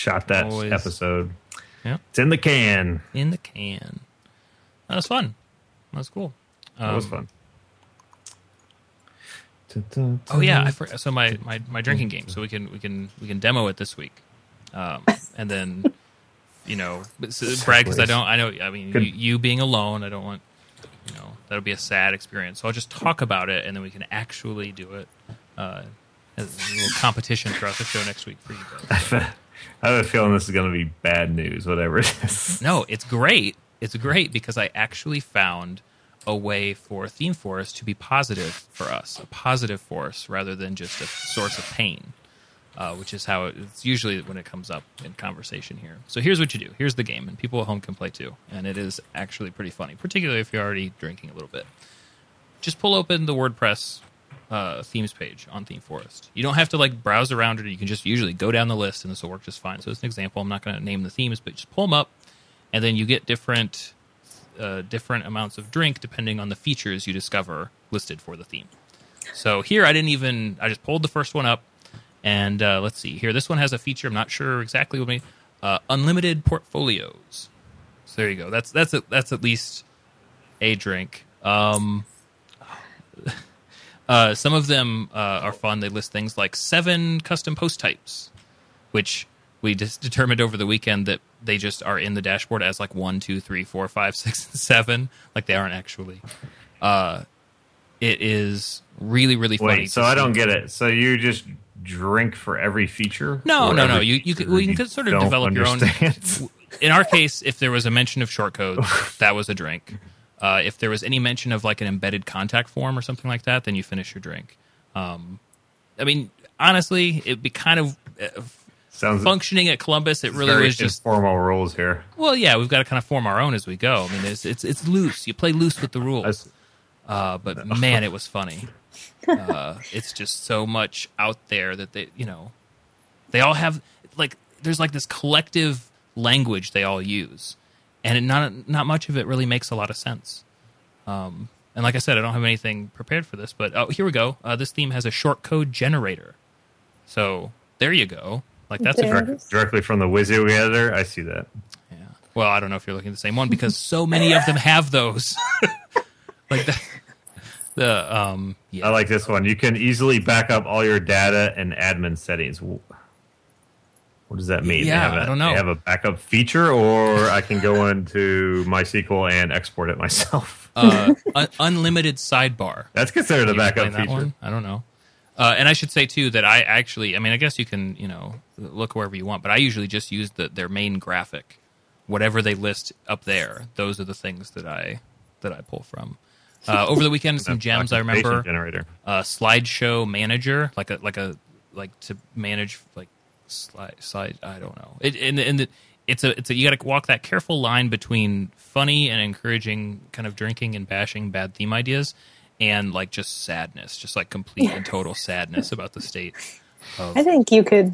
shot that Always. episode. Yeah. It's in the can. in the can. That was fun. That was cool. That was Um, fun. Oh yeah, I for, so my, my my drinking game. So we can we can we can demo it this week, um, and then you know, so, Brad, because I don't, I know, I mean, you, you being alone, I don't want, you know, that'll be a sad experience. So I'll just talk about it, and then we can actually do it uh, as a little competition throughout the show next week for you guys. I have a feeling this is going to be bad news, whatever it is. No, it's great. It's great because I actually found a way for ThemeForest to be positive for us, a positive force rather than just a source of pain, uh, which is how it's usually when it comes up in conversation here. So here's what you do. Here's the game, and people at home can play too, and it is actually pretty funny, particularly if you're already drinking a little bit. Just pull open the WordPress uh, themes page on ThemeForest. You don't have to like browse around it. You can just usually go down the list, and this will work just fine. So as an example, I'm not going to name the themes, but just pull them up, and then you get different uh, different amounts of drink depending on the features you discover listed for the theme. So here, I didn't even. I just pulled the first one up, and uh, let's see here. This one has a feature. I'm not sure exactly what means. Uh, unlimited portfolios. So there you go. That's that's a, that's at least a drink. Um, uh, some of them uh, are fun. They list things like seven custom post types, which we just determined over the weekend that they just are in the dashboard as like one, two, three, four, five, six, and seven. Like they aren't actually. Uh, it is really, really funny. Wait, so I don't get it. So you just drink for every feature? No, no, no. You you well, you could sort of develop your own. In our case, if there was a mention of short codes, that was a drink. Uh, if there was any mention of like an embedded contact form or something like that, then you finish your drink. Um, I mean, honestly, it'd be kind of uh, Sounds functioning at Columbus. It really was just formal rules here. well, yeah. We've got to kind of form our own as we go. I mean, it's it's, it's loose. You play loose with the rules. Uh, but man, it was funny. Uh, it's just so much out there that they, you know, they all have like there's like this collective language they all use, and it, not not much of it really makes a lot of sense. Um, and like I said, I don't have anything prepared for this, but oh, here we go. Uh, this theme has a short code generator, so there you go. Like that's a direct, direct- directly from the WYSIWYG editor. I see that. yeah. Well, I don't know if you're looking at the same one because so many of them have those. like the, the um yeah. I like this one. You can easily back up all your data and admin settings. Wh- What does that mean? Yeah, a- I don't know. They have a backup feature, or I can go into MySQL and export it myself. uh, un- unlimited sidebar. That's considered a backup feature. one? I don't know. Uh, and I should say too that I actually, I mean, I guess you can, you know, look wherever you want, but I usually just use the, their main graphic, whatever they list up there. Those are the things that I that I pull from. Uh, over the weekend, some gems I remember. Generator. uh, slideshow manager, like a like a like to manage like slide slide. I don't know. It, and and it, it's a it's a you got to walk that careful line between funny and encouraging kind of drinking and bashing bad theme ideas, and like just sadness, just like complete and total sadness about the state. Of, I think you could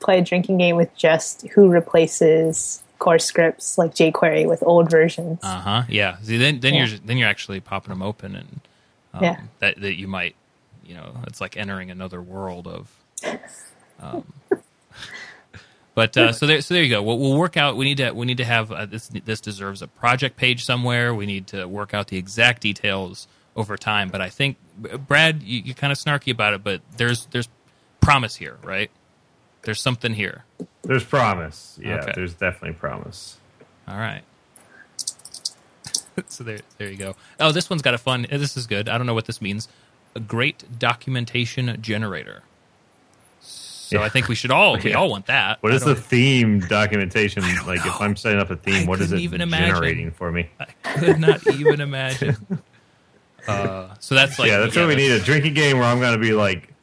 play a drinking game with just who replaces core scripts like jQuery with old versions. uh huh. Yeah. See, then then Yeah. you're then you're actually popping them open, and um, Yeah. that that you might, you know, it's like entering another world of. Um, but uh, so there, so there you go. We'll, we'll work out. We need to we need to have uh, this. This deserves a project page somewhere. We need to work out the exact details over time. But I think Brad, you, you're kind of snarky about it, but there's there's promise here, right? There's something here. There's promise. Yeah, Okay. there's definitely promise. All right. so there, there you go. Oh, this one's got a fun. This is good. I don't know what this means. A great documentation generator. So Yeah. I think we should all we Yeah. all want that. What I is the theme documentation? don't Like, if. I'm setting up a theme, I what is it even imagine. generating for me? I could not even imagine. Uh, so that's like yeah, that's what we need—a drinking game where I'm going to be like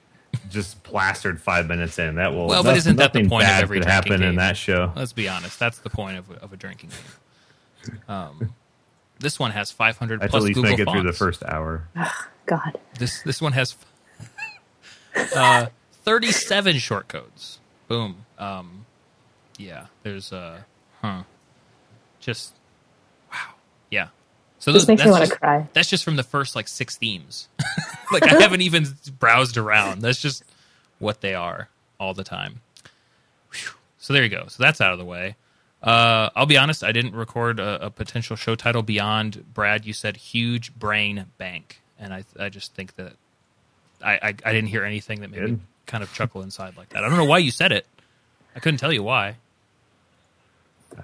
just plastered five minutes in. That will. Well, but isn't that the point of every could drinking happen in game? that show? Let's be honest. That's the point of of a drinking game. Um, this one has 500 I have to plus at least Google make it through the first hour. Oh, God. This this one has uh, 37 short codes. Boom. Um, yeah. There's uh, huh. Just wow. Yeah. So This those, makes me that's want to just- cry. That's just from the first like six themes. like I haven't even browsed around. That's just what they are all the time. Whew. so there you go. So that's out of the way. Uh, I'll be honest. I didn't record a, a potential show title beyond Brad. You said huge brain bank, and I I just think that I I, I didn't hear anything that made me Good. Kind of chuckle inside like that. I don't know why you said it. I couldn't tell you why.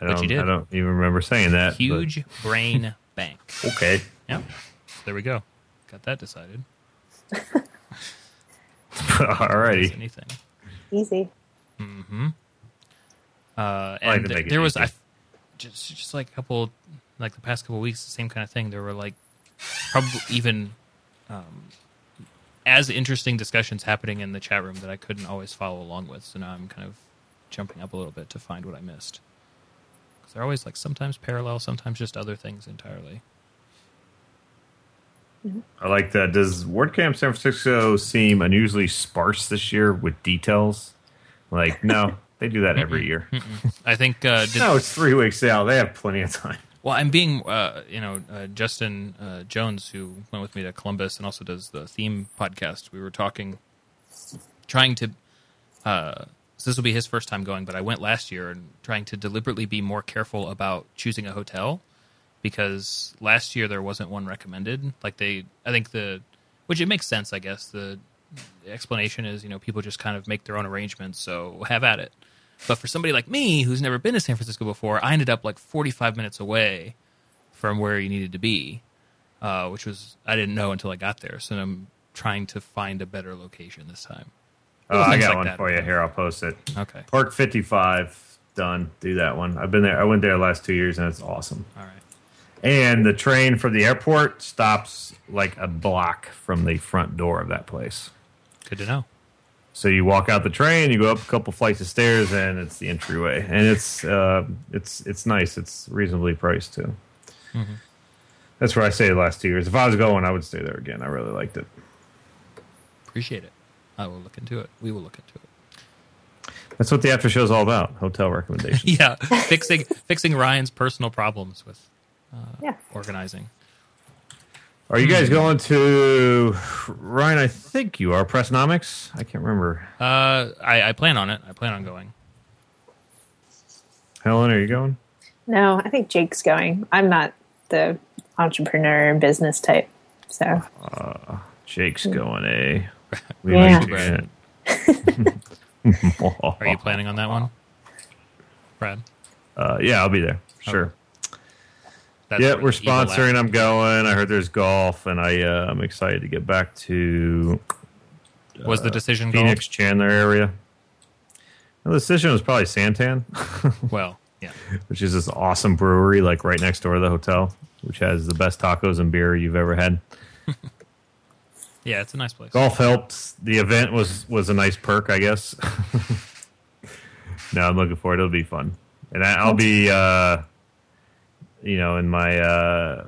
I don't, you did. I don't even remember saying that. but- Huge brain bank. okay. Yeah. There we go. Got that decided. Alrighty. Anything. Easy. Uh, I like and to make it there was easy. I, just just like a couple, like the past couple weeks, the same kind of thing. There were like probably even um, as interesting discussions happening in the chat room that I couldn't always follow along with. So now I'm kind of jumping up a little bit to find what I missed. Because they're always like sometimes parallel, sometimes just other things entirely. I like that. Does WordCamp San Francisco seem unusually sparse this year with details? Like, no, they do that every year. I think uh, did, No, it's three weeks out. They have plenty of time. Well, I'm being, uh, you know, uh, Justin uh, Jones, who went with me to Columbus and also does the theme podcast. We were talking, trying to. Uh, so this will be his first time going, but I went last year and trying to deliberately be more careful about choosing a hotel because last year there wasn't one recommended. Like they, I think the, which it makes sense, I guess. The explanation is, you know, people just kind of make their own arrangements, so have at it. But for somebody like me who's never been to San Francisco before, I ended up like 45 minutes away from where you needed to be, uh, which was I didn't know until I got there. So I'm trying to find a better location this time. Oh, I got like one that. for you here. I'll post it. Okay, Park 55, done. Do that one. I've been there. I went there the last two years, and it's awesome. all right. And the train for the airport stops like a block from the front door of that place. Good to know. So you walk out the train, you go up a couple flights of stairs, and it's the entryway. And it's uh, it's it's nice. It's reasonably priced too. Mm-hmm. That's where I stayed the last two years. If I was going, I would stay there again. I really liked it. Appreciate it. I will look into it. We will look into it. That's what the after show is all about. Hotel recommendations. Yeah, fixing fixing Ryan's personal problems with Yeah. organizing. Are you Hmm. guys going to Ryan? I think you are Pressnomics. I can't remember. Uh, I, I plan on it. I plan on going. Helen, are you going? No, I think Jake's going. I'm not the entrepreneur business type. So Jake's going. A. We Yeah. like Janet. Are you planning on that one, Brad? Uh, yeah, I'll be there. Sure. That's yeah, we're the evil laugh- sponsoring. I'm going. I heard there's golf, and I uh, I'm excited to get back to Was the decision uh, Phoenix Chandler area. Well, the decision was probably Santan. Well, yeah. which is this awesome brewery like right next door to the hotel, which has the best tacos and beer you've ever had. Yeah, it's a nice place. Golf helped. The event was was a nice perk, I guess. no, I'm looking forward. It'll be fun, and I, I'll be, uh, you know, in my. Uh,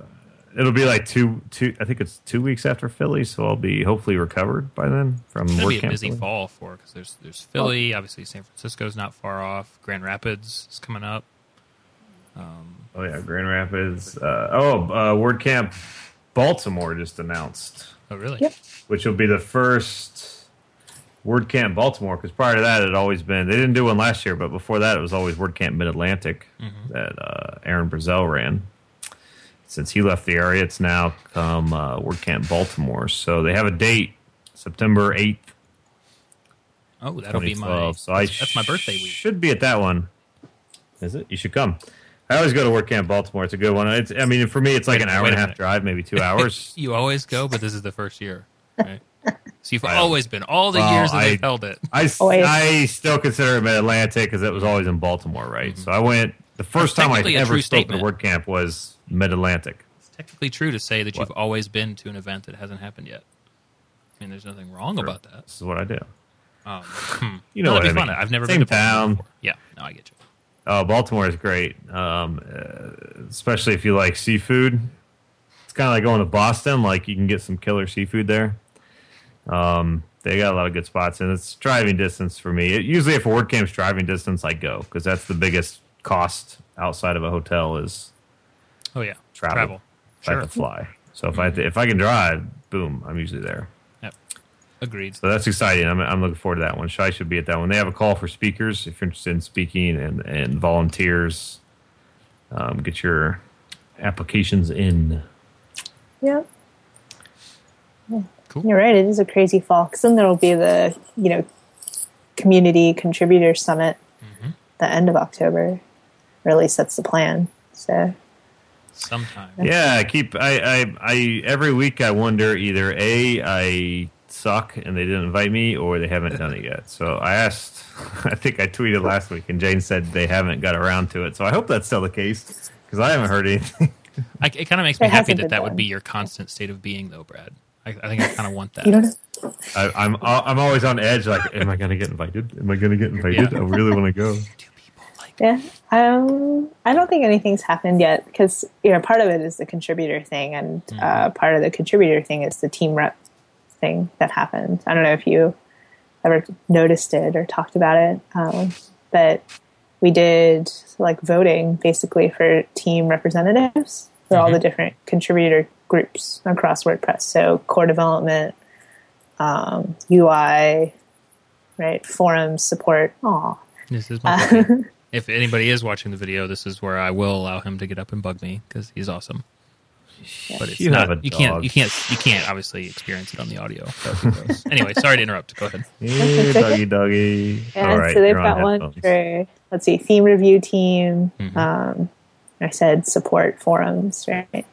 it'll be like two two. I think it's two weeks after Philly, so I'll be hopefully recovered by then from It's gonna work be a camp busy Philly. fall for because there's there's Philly, obviously San Francisco's not far off. Grand Rapids is coming up. Oh yeah, Grand Rapids. Uh, oh, uh, WordCamp Baltimore just announced, Oh, really? Yep. which will be the first WordCamp Baltimore. Because prior to that, it had always been they didn't do one last year, but before that, it was always WordCamp Mid Atlantic that uh, Aaron Brazell ran. Since he left the area, it's now come uh, WordCamp Baltimore. So they have a date, September eighth, Oh, that'll be my 2012. So I that's, my birthday week. Should be at that one. Is it? You should come. I always go to WordCamp Baltimore. It's a good one. It's, I mean, for me, it's like Wait- an hour and a a half minute. drive, maybe two hours. You always go, but this is the first year. Right? So you've I- always been all the Well, years that I- they've held it. Always. I still consider it Mid Atlantic because it was always in Baltimore, right? So I went. The first time I technically a ever spoke at statement. a WordCamp was Mid Atlantic. It's technically true to say that What? you've always been to an event that hasn't happened yet. I mean, there's nothing wrong about that. This is what I do. Um. You know No, what I be mean. fun. I've never Same been to Baltimore town. before. Yeah, no, I get you. Oh, Baltimore is great, um, uh, especially if you like seafood. It's kind of like going to Boston. Like you can get some killer seafood there. Um, they got a lot of good spots, and it's driving distance for me. It, usually, if a word camp's driving distance, I go because that's the biggest cost outside of a hotel is Oh yeah, Travel. travel. if I Sure. have to fly. So if I if I can drive, boom, I'm usually there. Yep. Agreed. So that's exciting. I'm, I'm looking forward to that one. Shy should be at that one. They have a call for speakers if you're interested in speaking and, and volunteers. Um, get your applications in. Yeah. Cool. You're right. It is a crazy fall. Because then there will be the you know community contributor summit Mm-hmm. the end of October, or at least that's the plan. So Sometime. Yeah, I keep I, I I every week I wonder either a I suck and they didn't invite me or they haven't done it yet. So I asked. I think I tweeted last week and Jane said they haven't got around to it. So I hope that's still the case because I haven't heard anything. I, it kind of makes me It happy hasn't that been that would be your constant state of being, though, Brad. I, I think I kind of want that. you don't. I, I'm I'm always on edge. Like, am I going to get invited? Am I going to get invited? Yeah. I really want to go. Do people like? Yeah. Um, I don't think anything's happened yet because you know part of it is the contributor thing, and uh, part of the contributor thing is the team rep thing that happened. I don't know if you ever noticed it or talked about it, um, but we did like voting basically for team representatives for all the different contributor groups across WordPress. So core development, um, UI, right, forums support. Aw. This is my buddy. if anybody is watching the video, this is where I will allow him to get up and bug me because he's awesome. But it's You not. have a you can't. You can't. You can't obviously experience it on the audio. That would be gross. anyway, sorry to interrupt. Go ahead. Yeah, doggy, doggy. Yeah, All right, so they've you're on got one for let's see, theme review team. Mhm. Um, I said support forums, right?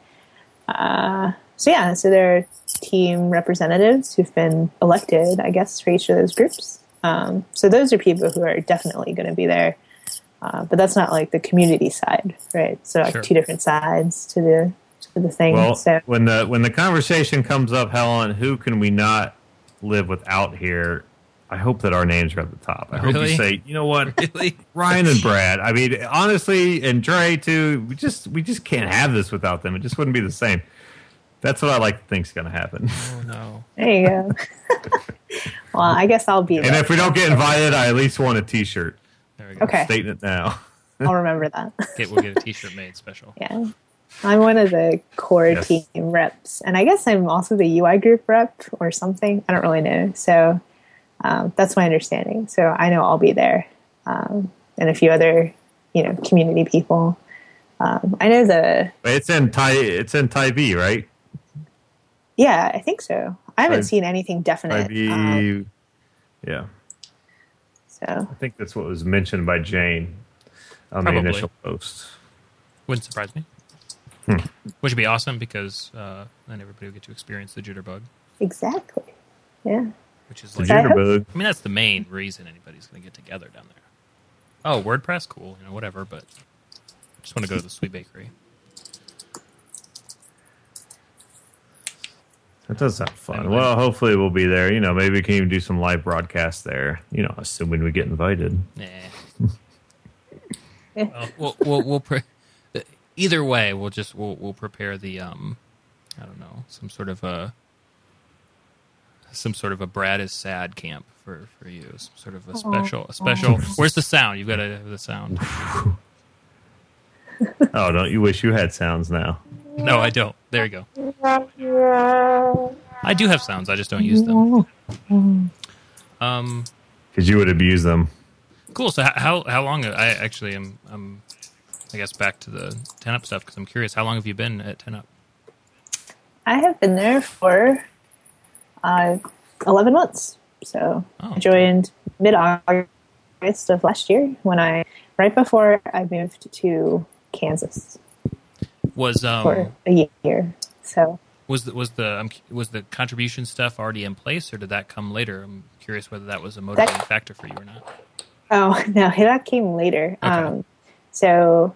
Uh, so yeah, so there are team representatives who've been elected, I guess, for each of those groups. Um, so those are people who are definitely going to be there, uh, but that's not like the community side, right? So like Sure. two different sides to the to the thing. Well, so when the when the conversation comes up, Helen, who can we not live without here? I hope that our names are at the top. I hope you say, you know what, Really? Ryan and Brad. I mean, honestly, and Dre too. We just we just can't have this without them. It just wouldn't be the same. That's what I like to think's going to happen. Oh no. there you go. well, I guess I'll be And there. if we don't get invited, I at least want a T-shirt. There we go. Okay. Stating it now. I'll remember that. Get, we'll get a T-shirt made special. Yeah. I'm one of the core Yes. team reps, and I guess I'm also the UI group rep or something. I don't really know. So um, that's my understanding. So I know I'll be there, um, and a few other, you know, community people. Um, I know the It's in Thai. It's in Tybee, right? yeah, I think so. I haven't Right. seen anything Thai definite. B. Um, yeah, so I think that's what was mentioned by Jane on Probably. the initial post. Wouldn't surprise me. Hmm. Which would be awesome because uh, then everybody would get to experience the jitterbug, exactly, yeah. Which is The like. I jitterbug. I mean, that's the main reason anybody's going to get together down there. Oh, WordPress, cool, you know, whatever. But I just want to go to the Sweet Bakery. That does sound fun. Anyway. Well, hopefully we'll be there. You know, maybe we can even do some live broadcast there. You know, assuming we get invited. Nah. Yeah. well, we'll we'll, we'll pre- either way, we'll just we'll we'll prepare the um, I don't know, some sort of a some sort of a Brad is sad camp for for you. Some sort of a special a special. Where's the sound? You've got to have the sound. Oh, don't you wish you had sounds now? No, I don't. There you go. I do have sounds. I just don't use them. Um, Because you would abuse them. cool. So h- how how long? I actually am. I'm. I guess back to the 10up stuff because I'm curious. How long have you been at 10up? I have been there for uh, 11 months. So Oh. I joined mid August of last year when I, right before I moved to Kansas Was um for a year. So was the, was the um, was the contribution stuff already in place or did that come later? I'm curious whether that was a motivating factor for you or not. Oh no, that came later. Okay. Um, so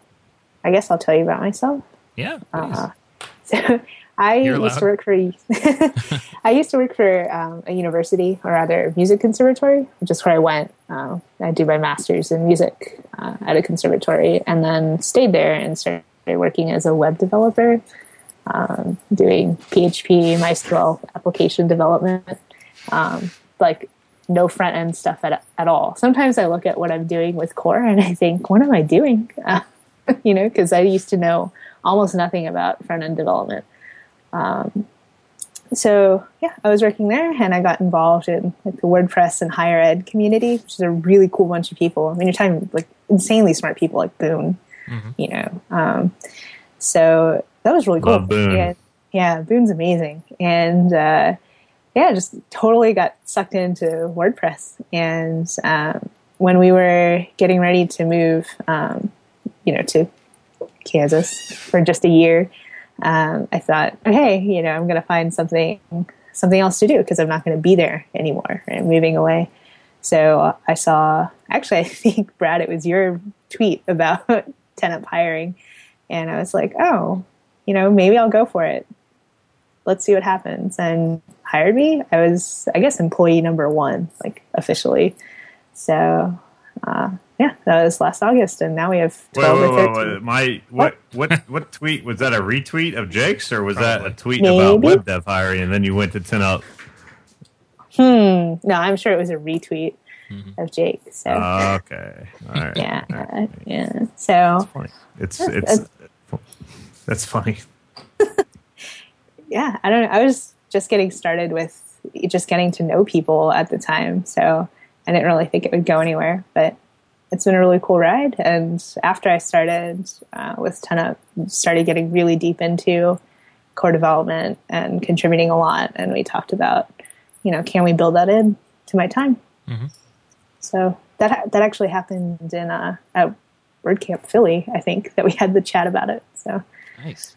I guess I'll tell you about myself. Yeah. Uh, so I used to work for. I used to work for um, a university, or rather, music conservatory, which is where I went. Uh, I do my master's in music uh, at a conservatory, and then stayed there and started working as a web developer, um, doing PHP, MySQL application development, um, like no front end stuff at at all. Sometimes I look at what I'm doing with Core and I think, what am I doing? Uh, you know, because I used to know almost nothing about front end development. Um, so yeah, I was working there, and I got involved in like the WordPress and higher ed community, which is a really cool bunch of people. I mean, you're talking like insanely smart people like Boone, you know. Um, so that was really cool. Love Boone. And, yeah, Boone's amazing, and uh, yeah, just totally got sucked into WordPress. And um, when we were getting ready to move, um, you know, to Kansas for just a year, um, I thought, hey, you know, I'm going to find something something else to do because I'm not going to be there anymore. Right? I'm moving away. So I saw, actually, I think Brad, it was your tweet about 10up hiring, and I was like, oh, you know, maybe I'll go for it. Let's see what happens. And hired me. I was, I guess, employee number one, like officially. So, uh, yeah, that was last August, and now we have Wait, twelve wait, or wait, thirteen. wait. My what what what tweet was that? A retweet of Jake's, or was that a tweet Maybe. about web dev hiring, and then you went to 10up? Hmm. No, I'm sure it was a retweet Mm-hmm. of Jake. So Okay, all right. yeah, All right. yeah. So Funny. It's Yeah, it's that's funny. yeah, I don't know. I was just getting started with just getting to know people at the time, so I didn't really think it would go anywhere. But it's been a really cool ride. And after I started uh, with 10up, started getting really deep into core development and contributing a lot. And we talked about, you know, can we build that in to my time? Mhm. So that that actually happened in uh, at WordCamp Philly, I think, that we had the chat about it. So Nice.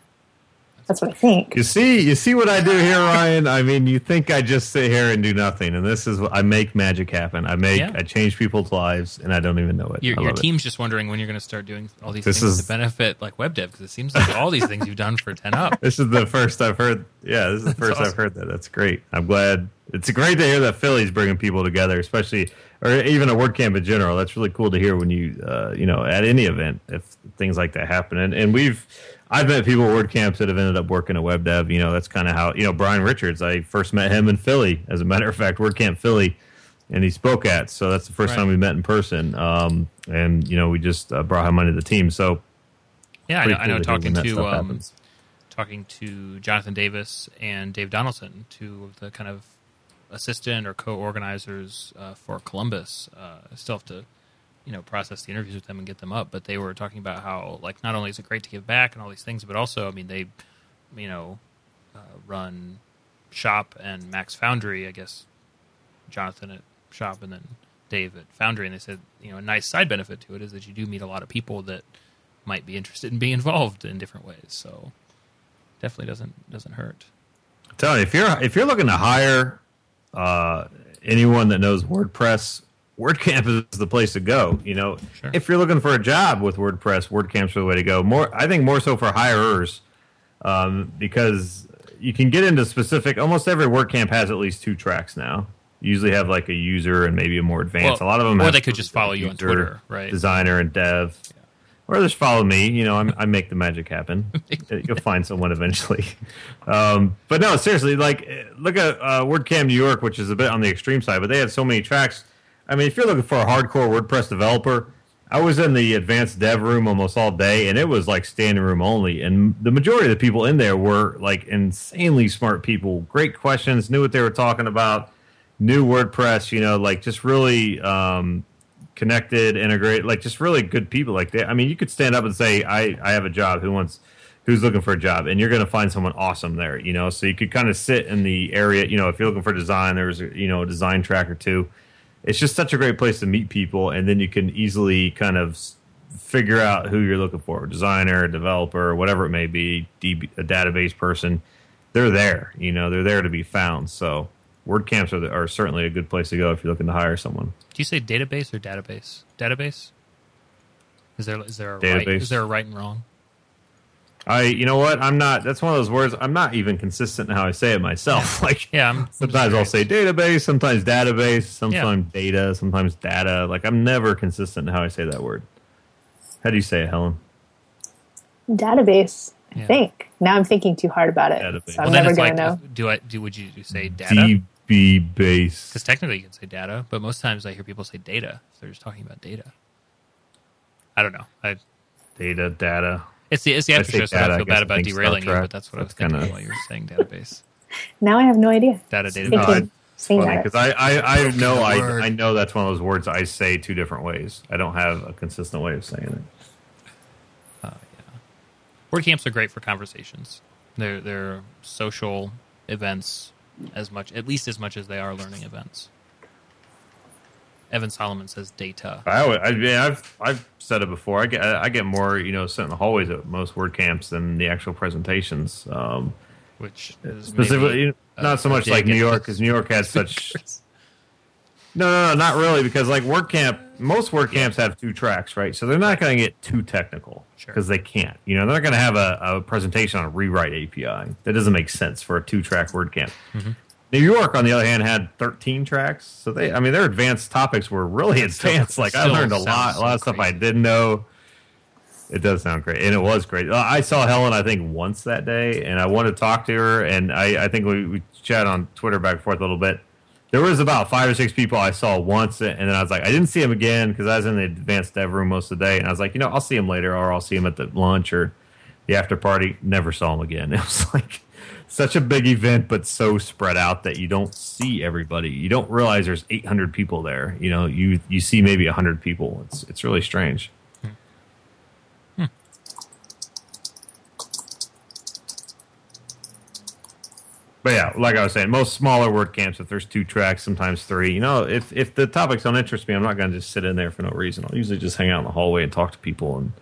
That's what I think. You see, you see what I do here, Ryan. I mean, you think I just sit here and do nothing, and this is what I make magic happen. I make, Yeah. I change people's lives, and I don't even know it. Your, your love it. team's just wondering when you're going to start doing all these This things is- to benefit like web dev because it seems like all these things you've done for 10up. This is the first I've heard. Yeah, this is the first I've heard that. That's great. I'm glad. It's great to hear that Philly's bringing people together, especially or even a WordCamp in general. That's really cool to hear when you, uh, you know, at any event if things like that happen. And and we've, I've met people at WordCamps that have ended up working at web dev. You know, that's kind of how you know Brian Richards. I first met him in Philly. As a matter of fact, WordCamp Philly. And he spoke at, so that's the first Right. time we met in person. Um, and you know, we just uh, brought him onto the team. So Yeah, I know, I know to talking to um, talking to Jonathan Davis and Dave Donaldson, two of the kind of assistant or co-organizers uh, for Columbus. Uh, I still have to, you know, process the interviews with them and get them up. But they were talking about how, like, not only is it great to give back and all these things, but also, I mean, they, you know, uh, run Shopp and Max Foundry. I guess Jonathan at Shopp and then Dave at Foundry, and they said, you know, a nice side benefit to it is that you do meet a lot of people that might be interested in being involved in different ways. So definitely doesn't doesn't hurt. telling you, if you're if you're looking to hire uh, anyone that knows WordPress, WordCamp is the place to go. You know, Sure. if you're looking for a job with WordPress, WordCamp's are the way to go. More, I think, more so for hirers, um, because you can get into specific. Almost every WordCamp has at least two tracks now. You usually have like a user and maybe a more advanced. Well, a lot of them, or they could just follow you on Twitter, right? Designer and dev. Or just follow me. You know, I'm, I make the magic happen. You'll find someone eventually. Um, but no, seriously, like look at uh, WordCamp New York, which is a bit on the extreme side, but they had so many tracks. I mean, if you're looking for a hardcore WordPress developer, I was in the advanced dev room almost all day, and it was like standing room only. And the majority of the people in there were like insanely smart people, great questions, knew what they were talking about, knew WordPress, you know, like just really um, connected, integrate, like just really good people. Like they, I mean, you could stand up and say, "I I have a job. Who wants?" Who's looking for a job, and you're going to find someone awesome there, you know. So you could kind of sit in the area, you know. If you're looking for design, there's a, you know a design track or two. It's just such a great place to meet people, and then you can easily kind of figure out who you're looking for designer, developer, whatever it may be, DB, a database person. They're there, you know. They're there to be found. So WordCamps are, are certainly a good place to go if you're looking to hire someone. Do you say database or database? Database. Is there is there a right Database. is there a right and wrong? I, you know what? I'm not. That's one of those words. I'm not even consistent in how I say it myself. Like, Yeah, I'm, I'm sometimes I'll say database, sometimes database, sometimes data, sometimes data. Like, I'm never consistent in how I say that word. How do you say it, Helen? Database, I Yeah. think. Now I'm thinking too hard about it. Database. So I'm Well, never it's going like, to know. Uh, do I do? Would you say data? DB base. Because technically you can say data, but most times I hear people say data. So they're just talking about data. I don't know. I, Data, data. It's the it's the I after show, so I data, I feel guess bad about derailing you, but that's what I was That's thinking kinda- while you were saying database. now I have no idea. Data, data, Thinking- No, data. I- It's saying funny that. because I, I, I know I. I know that's one of those words I say two different ways. I don't have a consistent way of saying it. Oh, word camps are great for conversations. They're they're social events as much, at least as much as they are learning events. Evan Solomon says data. I, I mean, I've I've said it before. I get I get more you know sit in the hallways at most word camps than the actual presentations. Um, which is specifically, maybe a- not so much like New York because New York has such. No, no, no, not really. Because like word camp, most word camps have two tracks, right? So they're not going to get too technical Sure. because they can't. You know, they're not going to have a, a presentation on a rewrite API. That doesn't make sense for a two-track word camp. Mm-hmm. New York, on the other hand, had 13 tracks. So they, I mean, their advanced topics were really still- advanced. it like I learned a lot, a lot of stuff I didn't know. It does sound great, and it was great. Uh, I saw Helen, I think, once that day, and I wanted to talk to her, and I, I think we, we chatted on Twitter back and forth a little bit. There was about five or six people I saw once, and then I was like, I didn't see him again because I was in the advanced dev room most of the day, and I was like, you know, I'll see him later, or I'll see him at the lunch or the after party. Never saw him again. It was like such a big event, but so spread out that you don't see everybody. You don't realize there's 800 people there. You know, you you see maybe 100 people. It's it's really strange. Hmm. But yeah, like I was saying, most smaller word camps, if there's two tracks, sometimes three, you know, if if the topics don't interest me, I'm not going to just sit in there for no reason. I'll usually just hang out in the hallway and talk to people, and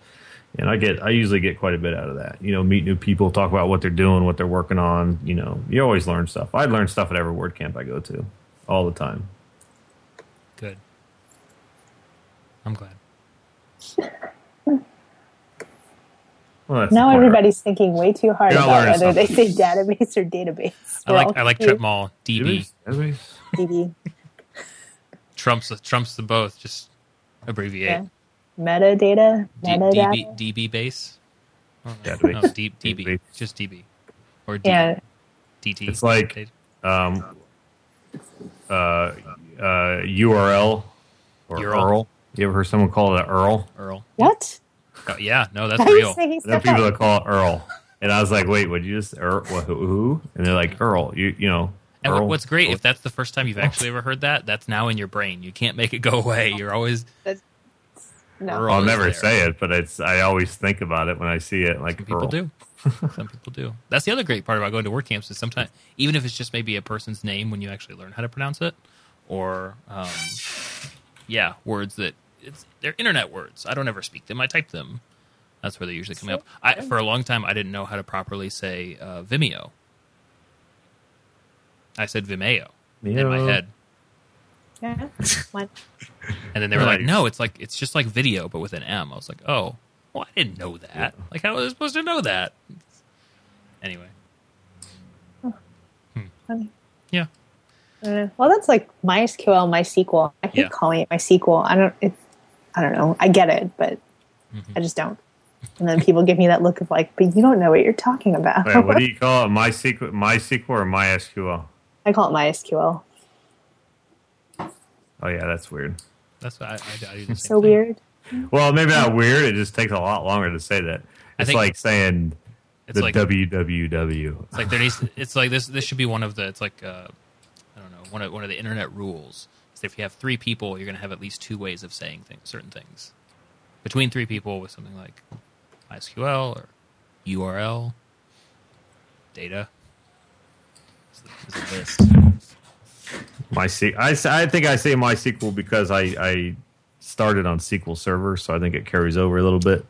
and I get I usually get quite a bit out of that. You know, meet new people, talk about what they're doing, what they're working on. You know, you always learn stuff. I learn stuff at every word camp I go to, all the time. Good. I'm glad. Well, Now the point, right? everybody's thinking way too hard You're about learning whether they say database or database. I We're like I like confused. Tripmall DB. Anyways, anyways. DB. Trumps the trumps the both. Just abbreviate. Yeah. Metadata. D- Metadata. DB DB base. Oh, no, Database. no, D, DB. Database. Just DB. Or D, Yeah. DT. It's like um, uh, uh, URL or URL. Earl. You ever heard someone call it an Earl? Earl. What? Oh, yeah, no, that's Why real. There are people that call it Earl, and I was like, "Wait, would you just Earl? What, who, who?" And they're like, "Earl." You you know. And Earl. what's great, if that's the first time you've actually ever heard that, that's now in your brain. You can't make it go away. You're always No. Earl. I'll never there. say it, but it's I always think about it when I see it. Like Some people Earl. do. Some people do. That's the other great part about going to word camps is sometimes, even if it's just maybe a person's name when you actually learn how to pronounce it, or um, yeah, words that it's they're internet words. I don't ever speak them. I type them. That's where they usually come up. I, for a long time, I didn't know how to properly say uh, Vimeo. I said Vimeo in my head, Yeah. What? and then they were like, "No, it's like it's just like video, but with an M." I was like, "Oh, well, I didn't know that. Like, how was I supposed to know that?" Anyway, Funny. yeah. Uh, well, that's like MySQL, MySQL. I hate Yeah. calling it MySQL. I don't. It, I don't know. I get it, but Mm-hmm. I just don't. And then people give me that look of like, but you don't know what you're talking about. Wait, what do you call it? MySQL, MySQL or MySQL? I call it MySQL. Oh yeah, that's weird. That's what I, I, I do the same So thing. weird. Well, maybe not weird. It just takes a lot longer to say that. It's like saying It's the like www. it's like there needs. It's like this. This should be one of the. It's like uh, I don't know. One of one of the internet rules. is if you have three people, you're going to have at least two ways of saying things, certain things. Between three people, with something like MySQL or URL, data. It's a- it's a list. My C- I, I think I say MySQL because I, I started on SQL Server, so I think it carries over a little bit.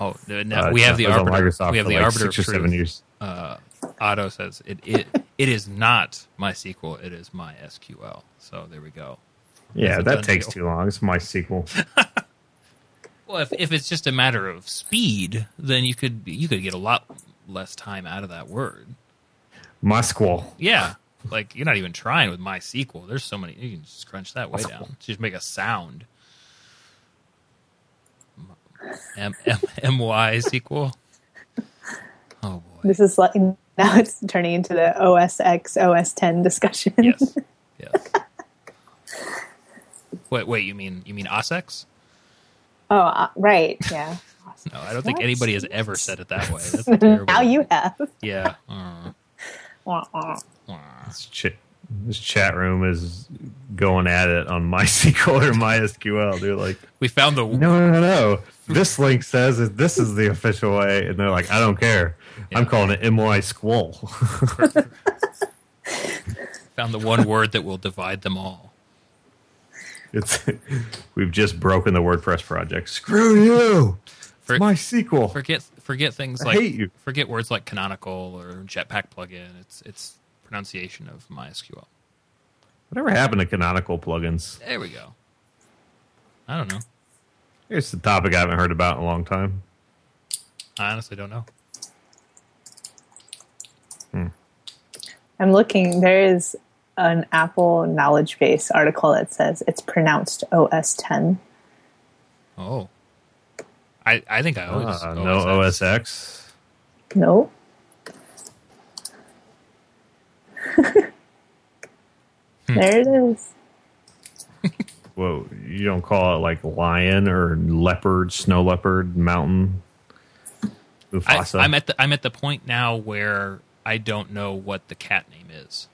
Oh, no, no, Uh, we have the I was on arbiter. Microsoft We have the like arbiter six or seven years. uh, Otto says it, it it is not MySQL. It is MySQL. So there we go. Yeah, that takes deal. too long. It's MySQL. Well, if if it's just a matter of speed, then you could you could get a lot less time out of that word. MySQL. Yeah, like you're not even trying with MySQL. There's so many. You can just crunch that way down. Just make a sound. M M M Y SQL. Oh boy. This is like now it's turning into the OS X OS 10 discussion. Yes. Yes. Wait, wait. You mean you mean OSX? oh, uh, right. Yeah. No, I don't think What? anybody has ever said it that way. That's now you have. Yeah. Uh, Wah, wah. This, ch- this chat room is going at it on MySQL or MySQL. They're like, We found the no, no, no, no. This link says that this is the official way, and they're like, I don't care. I'm calling it MY Squall. found the one word that will divide them all. it's we've just broken the WordPress project. Screw you. For- MySQL. Forget forget things I like forget words like canonical or Jetpack plugin. It's it's pronunciation of MySQL. Whatever happened to canonical plugins? There we go. I don't know. Here's the topic I haven't heard about in a long time. I honestly don't know. I'm looking. There is an Apple knowledge base article that says it's pronounced OS 10. Oh, I I think I always Uh, no OS X. OS X. No. Hmm. there it is. Whoa, you don't call it like lion or leopard, snow leopard, mountain, I, Mufasa. I'm at the I'm at the point now where I don't know what the cat name is.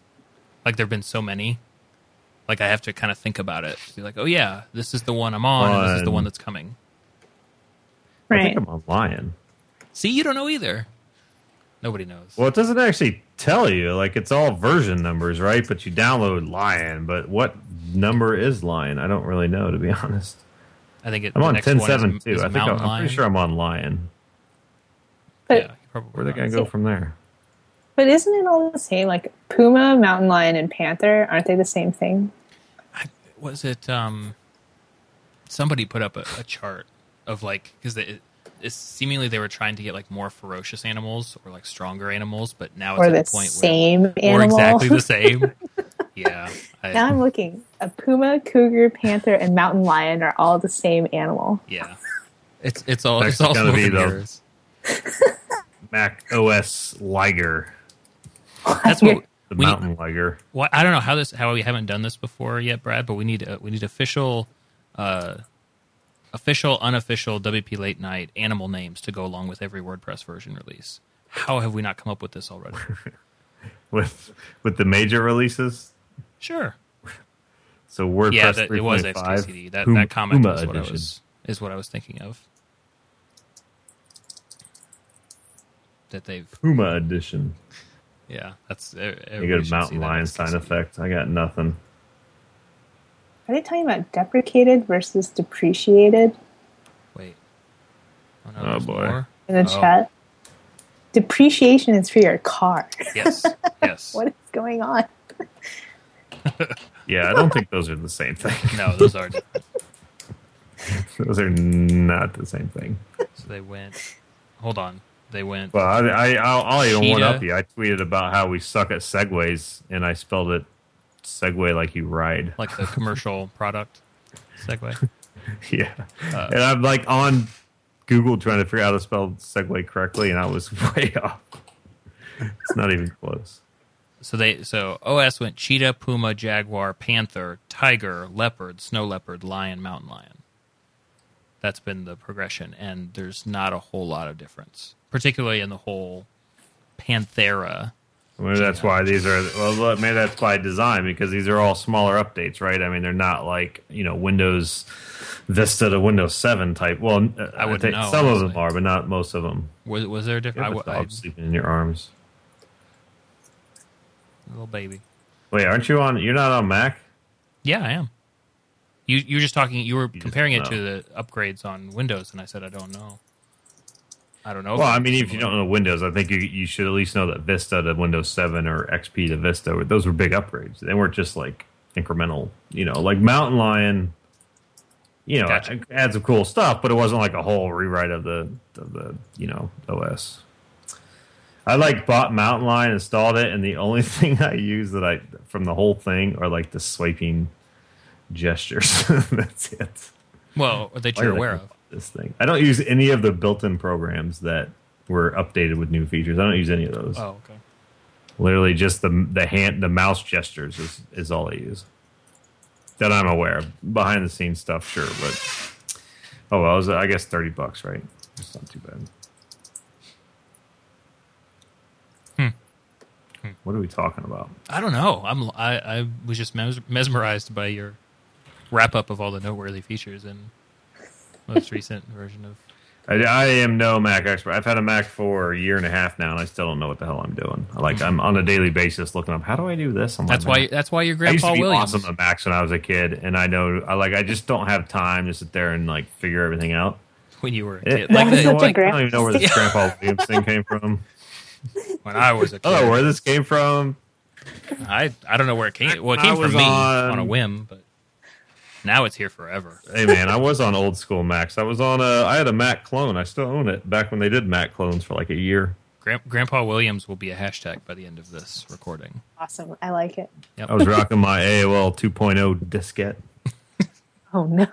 Like there've been so many. Like I have to kind of think about it. Be like, oh yeah, this is the one I'm on, and this is the One. one that's coming. I Right. think I'm on lion. See, you don't know either. Nobody knows. Well, it doesn't actually tell you. Like it's all version numbers, right? But you download lion. But what number is lion? I don't really know, to be honest. I think it, I'm on ten seven ten one seven is, too. I think I'm, Mountain I'm Lion. pretty sure I'm on lion. But, yeah, probably Where are they not. gonna go from there? but isn't it all the same? Like Puma, Mountain Lion, and Panther, aren't they the same thing? I, was it um somebody put up a, a chart of like because it, it's seemingly they were trying to get like more ferocious animals or like stronger animals but now it's Or at the the point same where animal? or exactly the same yeah I, now I'm looking. A Puma, Cougar, Panther, and Mountain Lion are all the same animal. yeah it's it's all Next it's all gonna be and the- Mac OS Liger, that's what the we need, mountain liger. well, I don't know how this how we haven't done this before yet Brad but we need uh, we need official uh official unofficial WP late night animal names to go along with every WordPress version release how have we not come up with this already with with the major releases. sure So WordPress yeah, that, it was 3.5, XKCD. That Pum- that comment Puma is what I was is what I was thinking of. That they've Puma edition. yeah, that's You get a mountain lion sign effect. I got nothing. Are they talking about deprecated versus depreciated Wait, oh, no, Oh, boy. more? in the Oh. chat? Depreciation is for your car. Yes, yes. what is going on? Yeah, I don't think those are the same thing. No, those are different. those are not the same thing. So they went. Hold on, they went. Well, I, I I'll, I'll even one up you. I tweeted about how we suck at segues, and I spelled it segue like you ride. like the commercial product segue. Yeah, Uh, and I'm like on Google trying to figure out how to spell segue correctly, and I was way off. It's not even close. So they so OS went cheetah, puma, jaguar, panther, tiger, leopard, snow leopard, lion, mountain lion. That's been the progression, and there's not a whole lot of difference, particularly in the whole Panthera. Maybe that's why these are. Well, look, maybe that's by design because these are all smaller updates, right? I mean, they're not like you know Windows Vista to Windows Seven type. Well, I wouldn't think know, some of them are, but not most of them. Was, was there a You difference? a I, dog sleeping in your arms. little baby. Wait, aren't you on? You're not on Mac. Yeah, I am. You you were just talking. You were just comparing it know. to the upgrades on Windows, and I said I don't know. I don't know. Well, I mean, if you don't know Windows, I think you you should at least know that Vista to Windows Seven or XP to Vista, those were big upgrades. They weren't just like incremental. You know, like Mountain Lion. You know, Gotcha. had some cool stuff, but it wasn't like a whole rewrite of the of the you know OS. I like bought Mountain Lion, installed it, and the only thing I use that I from the whole thing are like the swiping gestures. That's it. well, that you're aware of. This thing. I don't use any of the built-in programs that were updated with new features. I don't use any of those. Oh, okay. Literally, just the the hand, the mouse gestures is is all I use. That I'm aware of. Behind the scenes stuff, sure, but oh well, was, I guess thirty bucks, right? It's not too bad. Hmm. What are we talking about? I don't know. I'm I, I was just mesmerized by your wrap up of all the noteworthy features in most recent version of. I, I am no Mac expert. I've had a Mac for a year and a half now, and I still don't know what the hell I'm doing. Like I'm on a daily basis looking up. How do I do this? on my That's why. Mac? That's why your grandpa I used grandpa to be Williams. awesome at Macs when I was a kid, and I know I like I just don't have time to sit there and like figure everything out. when you were a It- kid. Like you the, know what? gra- I don't even know where this Grandpa Williams thing came from. when I was a kid. Oh, where this came from? I I don't know where it came. Well, it came from me on- on a whim, but now it's here forever. Hey man, I was on old school Macs. I was on a. I had a Mac clone. I still own it. Back when they did Mac clones for like a year. Grand, grandpa Williams will be a hashtag by the end of this recording. Awesome. I like it. Yep. I was rocking my AOL 2.0 diskette. Oh no.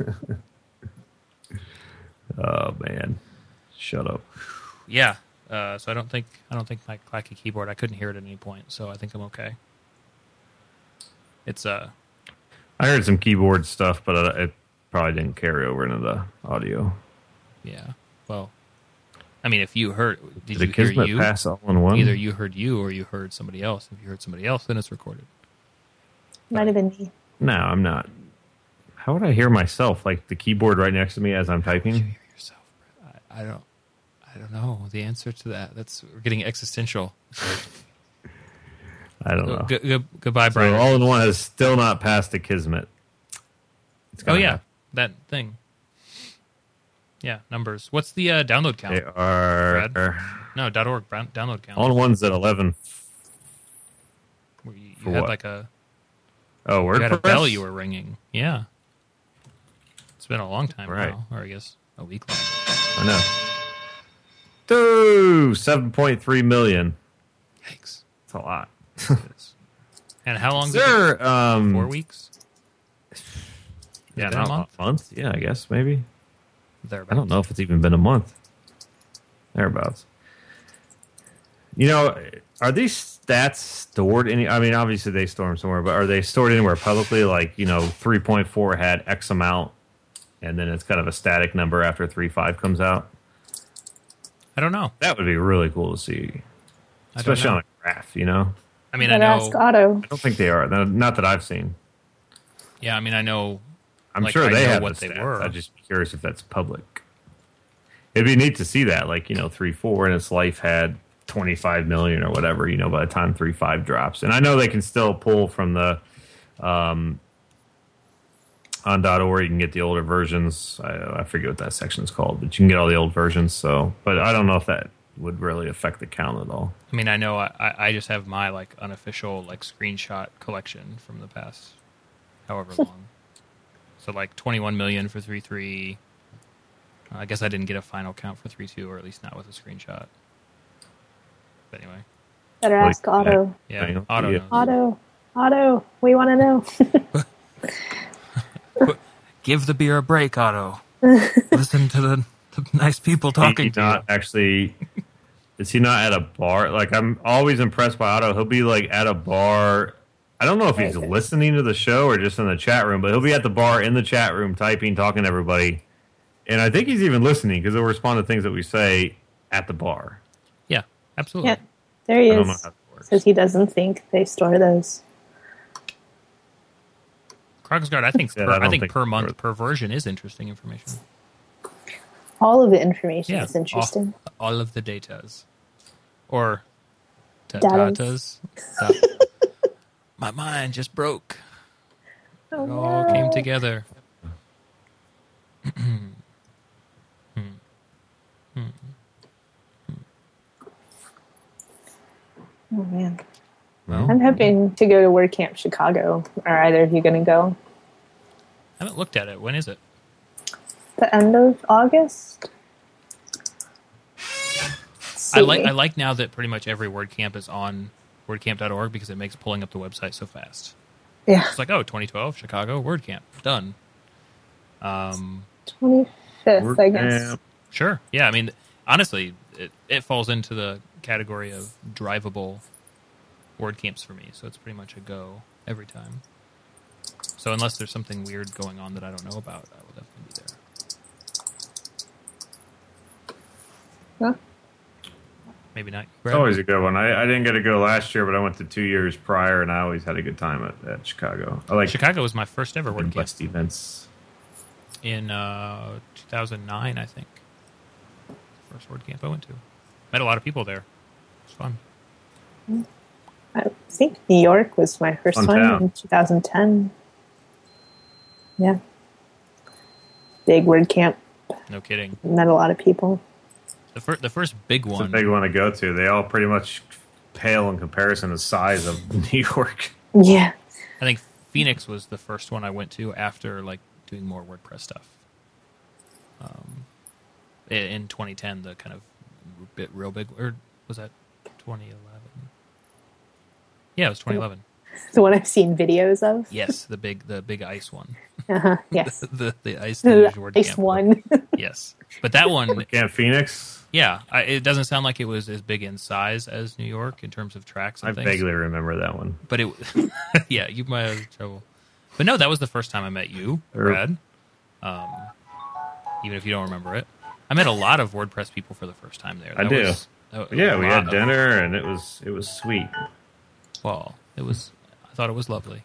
Oh man, shut up. yeah. Uh, so I don't think I don't think my clacky keyboard. I couldn't hear it at any point, so I think I'm okay. It's uh I heard some keyboard stuff, but uh, it probably didn't carry over into the audio. yeah. Well, I mean, if you heard, did Did the you hear you? pass all in one? Either you heard you or you heard somebody else. If you heard somebody else, then it's recorded. Might have been me. No, I'm not. How would I hear myself? Like the keyboard right next to me as I'm typing. You typing? hear yourself. I, I don't. I don't know the answer to that. That's we're getting existential. I don't know. Good, good, goodbye, So Brian. all in one has still not passed the Akismet. It's oh yeah, happen. that thing. Yeah, numbers. What's the uh, download count? They are No, dot .org download count. all in one's at 11. You, you had what? like a Oh, you WordPress. had a bell you were ringing. Yeah, it's been a long time Right. now, or I guess a week long. I know. Dude, 7.3 million. Yikes! That's a lot. Is. and how long? Sir, um, Four weeks. Yeah, been a not month? a month. Yeah, I guess maybe. Thereabouts. I don't know if it's even been a month. Thereabouts. You know, are these stats stored any? I mean, obviously they store them somewhere, but are they stored anywhere publicly? Like, you know, 3.4 had X amount, and then it's kind of a static number after 3.5 comes out? I don't know. That would be really cool to see, especially on a graph, you know? I mean, I know. ask Otto. I don't think they are. Not that I've seen. Yeah, I mean, I know. I'm Like, sure I they know have what the they stats. were. I'm just curious if that's public. It'd be neat to see that, like you know, three four in its life had 25 million or whatever. You know, by the time three five drops, and I know they can still pull from the um, on .org. You can get the older versions. I, I forget what that section is called, but you can get all the old versions. So, but I don't know if that would really affect the count at all. I mean, I know. I, I I just have my like unofficial like screenshot collection from the past, however long. so like 21 million for three three. Uh, I guess I didn't get a final count for three two, or at least not with a screenshot. But anyway, Better Like, ask Otto. yeah, Hang on. Otto Yeah. knows. Otto. Otto. We want to know. Give the beer a break, Otto. Listen to the, the nice people talking he to not you. actually is he not at a bar like i'm always impressed by otto he'll be like at a bar i don't know if he's listening to the show or just in the chat room but he'll be at the bar in the chat room typing talking to everybody and i think he's even listening because he'll respond to things that we say at the bar Yeah, absolutely. Yeah. There he i don't is. how that works Says he doesn't think they store those. Krogsgard, I think Yeah, per, I I, think, think per month worth- per version is interesting information. All of the information Yeah, is interesting. All, all of the datas, or ta- Datas. tatas. My mind just broke. Oh, It all came together. Oh man. well, I'm hoping to go to WordCamp Chicago. Are either of you going to go? I haven't looked at it. When is it? The end of August? I like I like now that pretty much every WordCamp is on WordCamp.org because it makes pulling up the website so fast. Yeah. It's like, oh, 2012 Chicago WordCamp done. Um, 25th, I guess. Sure. Yeah. I mean, honestly, it, it falls into the category of drivable WordCamps for me. So it's pretty much a go every time. So unless there's something weird going on that I don't know about, I will definitely be there. Huh? Maybe not. It's always a good one. I, I didn't get to go last year, but I went to two years prior, and I always had a good time at, at Chicago. I like Chicago was my first ever WordCamp West events. in uh, 2009, I think. First WordCamp I went to. Met a lot of people there. It was fun. I think New York was my first Fun one town. in 2010. Yeah. Big WordCamp. No kidding. Met a lot of people. The first, the first big It's a one. big one to go to. They all pretty much pale in comparison to size of New York. Yeah. I think Phoenix was the first one I went to after like doing more WordPress stuff. Um, in 2010, the kind of bit real big, or was that 2011? Yeah, it was 2011. The one I've seen videos of. Yes, the big, the big ice one. Uh-huh. Yes. the the ice the the ice one. Yes, but that one, Camp Phoenix. yeah, I, it doesn't sound like it was as big in size as New York in terms of tracks and I things. vaguely remember that one. but it yeah you might have trouble but no that was the first time i met you Er. brad um, even if you don't remember it i met a lot of wordpress people for the first time there I That do. was- that Yeah, we had of- dinner, and it was it was sweet. well it was i thought it was lovely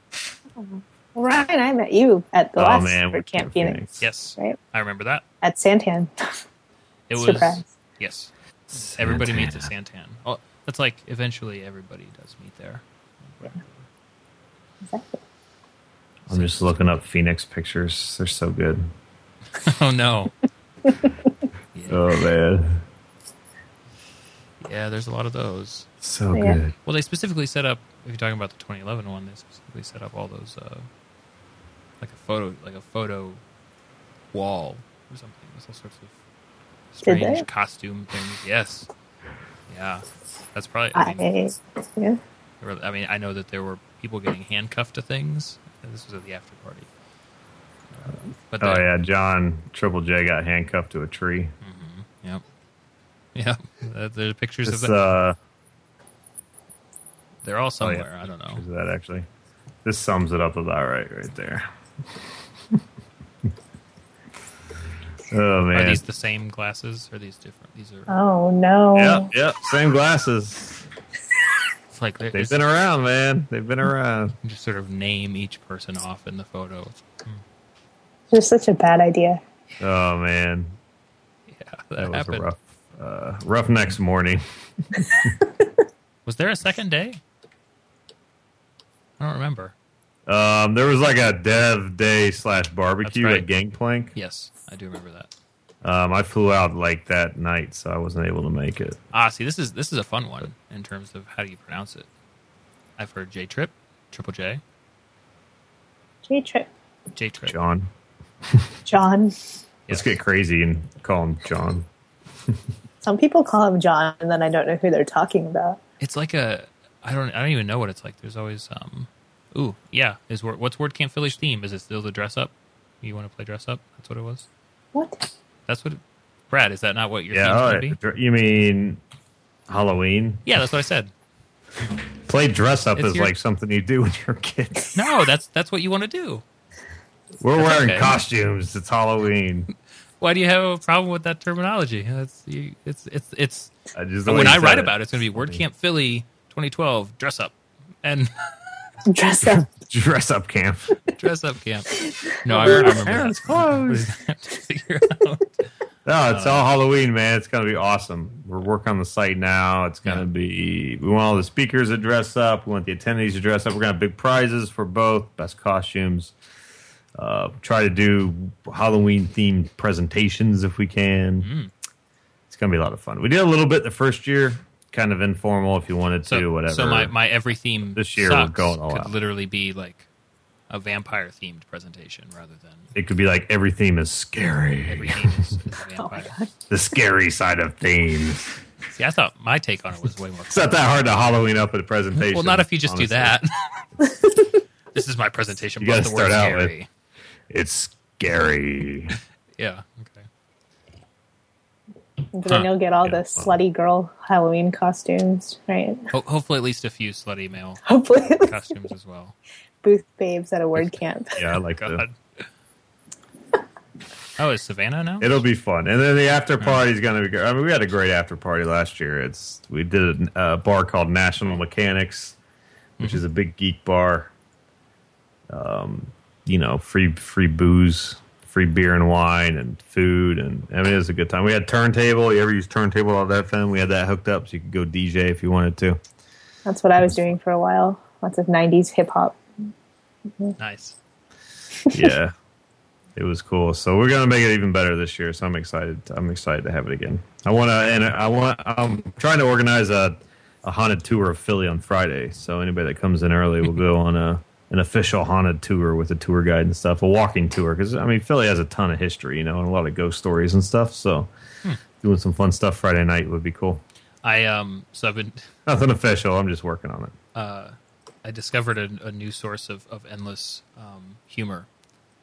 Ryan, I met you at the oh last man, WordCamp Phoenix. yes Right? i remember that At Santan. it was Surprise. yes everybody meets at santan oh that's like eventually everybody does meet there Exactly. I'm just looking up Phoenix pictures. They're so good. oh no Oh man, yeah there's a lot of those so Yeah. good. Well, they specifically set up. If you're talking about the 2011 one, they specifically set up all those, uh, like a photo, like a photo wall or something. There's all sorts of strange costume things. Yes, yeah, that's probably. I, mean, I, yeah. were- I mean, I know that there were people getting handcuffed to things. This was at the after party. Uh, but Oh the- yeah, John Triple J got handcuffed to a tree. Yep. Yep. Uh, There's pictures This of that. They're all oh somewhere. yeah, I don't know. pictures of that actually. This sums it up about right, right there. oh man, Are these the same glasses? Or are these different? These are. Oh, no. Yep, yep, same glasses. It's like they're- They've been around, man. They've been around. just sort of name each person off in the photo. Just such a bad idea. Oh man, Yeah, that, that was happened. a rough, uh, rough next morning. Was there a second day? I don't remember. Um, there was like a dev day slash barbecue That's at. Gangplank. Yes, I do remember that. Um, I flew out like that night, so I wasn't able to make it. Ah, see, this is this is a fun one in terms of how do you pronounce it. I've heard J Trip, Triple J, J Trip. J Trip. John, John. let's Yes. get crazy and call him John. Some people call him John, and then I don't know who they're talking about. It's like a I don't I don't even know what it's like. There's always um, ooh yeah. Is word, what's WordCamp Philly's theme? Is it still the dress up? You want to play dress up? That's what it was. What? That's what. It, Brad, is that not what your Yeah, theme's all going to right. be? You mean Halloween? Yeah, that's what I said. Play dress up It's is your- like something you do when you're a kid. No, that's that's what you want to do. We're That's wearing okay. costumes. It's Halloween. Why do you have a problem with that terminology? That's you, it's it's it's I just when I write said about it, it's going to be WordCamp Philly 2012 dress up and Dress up. dress up camp. dress up camp. No, I remember Parents' that. clothes. Have to figure out. No, it's Uh, all Halloween, man. It's gonna be awesome. We're working on the site now. It's gonna Yeah. be. We want all the speakers to dress up. We want the attendees to dress up. We're gonna have big prizes for both best costumes. Uh, try to do Halloween themed presentations if we can. Mm. It's gonna be a lot of fun. We did a little bit the first year, kind of informal if you wanted to, So, whatever. so my, my every theme This year we're sucks going all could out. literally be like a vampire themed presentation rather than it could be like every theme is scary. every theme is, is Oh my vampire. god. the scary side of themes. See, I thought my take on it was way more. It's not that hard to Halloween up a presentation. Well, not if you just honestly. do that. this is my presentation. You plus gotta the word start out with- It's scary. Yeah. Okay. But then Huh. you'll get all Yeah, the well. slutty girl Halloween costumes, right? Ho- hopefully, at least a few slutty male Hopefully, costumes as well. booth babes at a word camp. Yeah, I like the God. Oh, is Savannah now? It'll be fun, and then the after party's gonna be. good. I mean, we had a great after party last year. It's we did a, a bar called National Mechanics, which is a big geek bar. Um, you know, free free booze, free beer and wine, and food, and I mean, it was a good time. We had turntable. You ever use turntable all that fun? We had that hooked up, so you could go DJ if you wanted to. That's what I was doing for a while. Lots of '90s hip hop. nice. yeah, it was cool. So we're gonna make it even better this year. So I'm excited. I'm excited to have it again. I want to, and I want. I'm trying to organize a a haunted tour of Philly on Friday. So anybody that comes in early will go on a an official haunted tour with a tour guide and stuff, a walking tour. Because I mean, Philly has a ton of history, you know, and a lot of ghost stories and stuff. So doing some fun stuff Friday night would be cool. I um so I've been Nothing official. I'm just working on it. uh, I discovered a, a new source of, of endless um, humor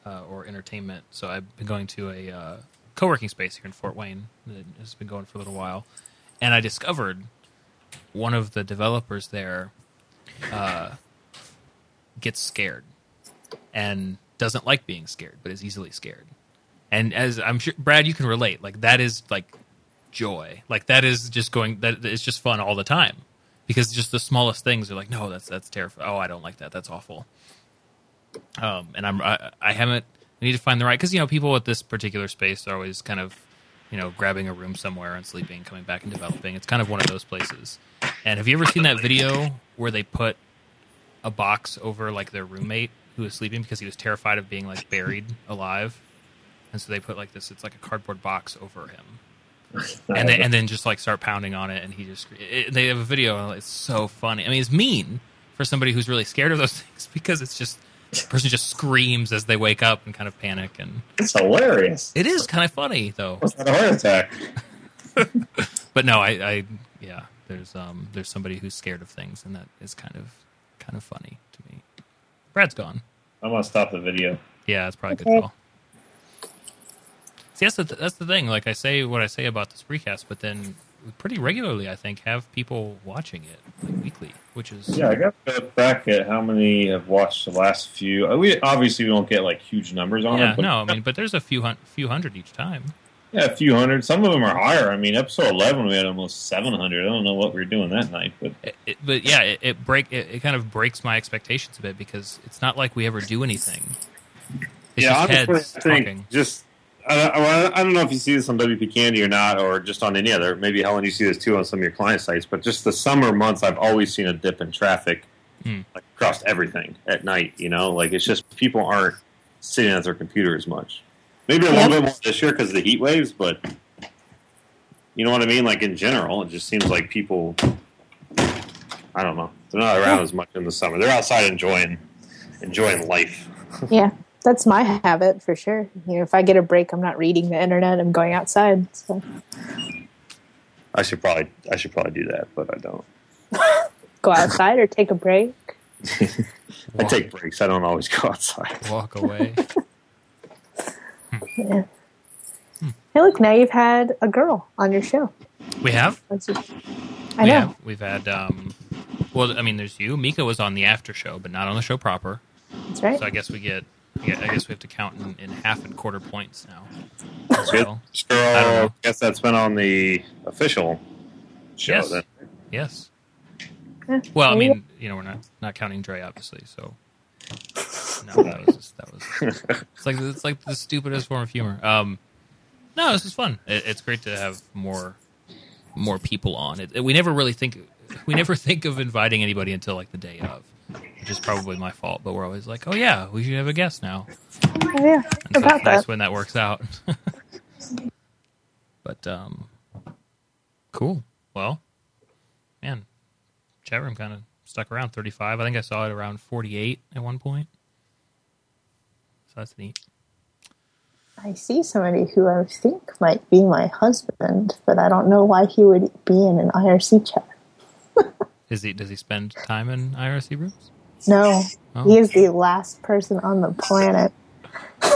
uh, or entertainment. So I've been going to a uh, co-working space here in Fort Wayne that has been going for a little while, and I discovered one of the developers there uh, gets scared and doesn't like being scared, but is easily scared. And as I'm sure Brad, you can relate. Like that is like joy. Like that is just going. That it's just fun all the time because just the smallest things are like, no, that's that's terrifying. Oh, I don't like that. That's awful. Um, and I'm I, I haven't. I need to find the right because you know people at this particular space are always kind of you know grabbing a room somewhere and sleeping, coming back and developing. It's kind of one of those places. And have you ever seen that video where they put a box over like their roommate who was sleeping because he was terrified of being like buried alive? And so they put like this. It's like a cardboard box over him and then and then just like start pounding on it, and he just it, they have a video. and It's so funny. I mean, it's mean for somebody who's really scared of those things because it's just the person just screams as they wake up and kind of panic, and It's hilarious. it is kind of funny though. It's not a heart attack. But no, I, I yeah, there's um there's somebody who's scared of things, and that is kind of kind of funny to me. Brad's gone. I'm gonna stop the video. Yeah, that's probably a good call. See, that's the that's the thing. Like I say what I say about this recast, but then pretty regularly, I think, have people watching it like weekly, which is Yeah, I got to look back at how many have watched the last few. uh, We obviously we don't get like huge numbers on yeah. it, but No, I mean, but there's a few hun- few hundred each time. Yeah, a few hundred. Some of them are higher. I mean, episode eleven we had almost seven hundred. I don't know what we were doing that night, but It, it, but yeah, it, it break it, it kind of breaks my expectations a bit because it's not like we ever do anything. It's yeah, just honestly, heads I think talking. just I, I, I don't know if you see this on WP Candy or not, or just on any other. Maybe Helen, you see this too on some of your client sites. But just the summer months, I've always seen a dip in traffic Hmm. like across everything at night. You know, like it's just people aren't sitting at their computer as much. Maybe a Yep. little bit more this year because of the heat waves, but you know what I mean. Like in general, it just seems like people. I don't know. They're not around as much in the summer. They're outside enjoying enjoying life. Yeah, that's my habit for sure. You know, if I get a break, I'm not reading the internet. I'm going outside. So I should probably I should probably do that, but I don't. go outside or take a break. I take breaks. I don't always go outside. walk away. Yeah. Hey, look! Now you've had a girl on your show. we have. That's just- I we know. have. We've had. um Well, I mean, there's you. Mika was on the after show, but not on the show proper. That's right. So I guess we get. I guess- I guess we have to count in, in half and quarter points now. So, This I don't girl, know. guess that's been on the official show. Yes. Then. yes. Well, I mean, you know, we're not not counting Dre, obviously. So no, that was just, that was. It's like it's like the stupidest form of humor. Um, no, this is fun. It, it's great to have more more people on. It, we never really think we never think of inviting anybody until like the day of, which is probably my fault. But we're always like, oh yeah, we should have a guest now. Oh, yeah, And so about it's nice that. when that works out. but um, cool. Well, man, chat room kind of stuck around 35. I think I saw it around 48 at one point. That's neat. I see somebody who I think might be my husband, but I don't know why he would be in an IRC chat. Is he? Does he spend time in IRC rooms? No, Oh. he is the last person on the planet.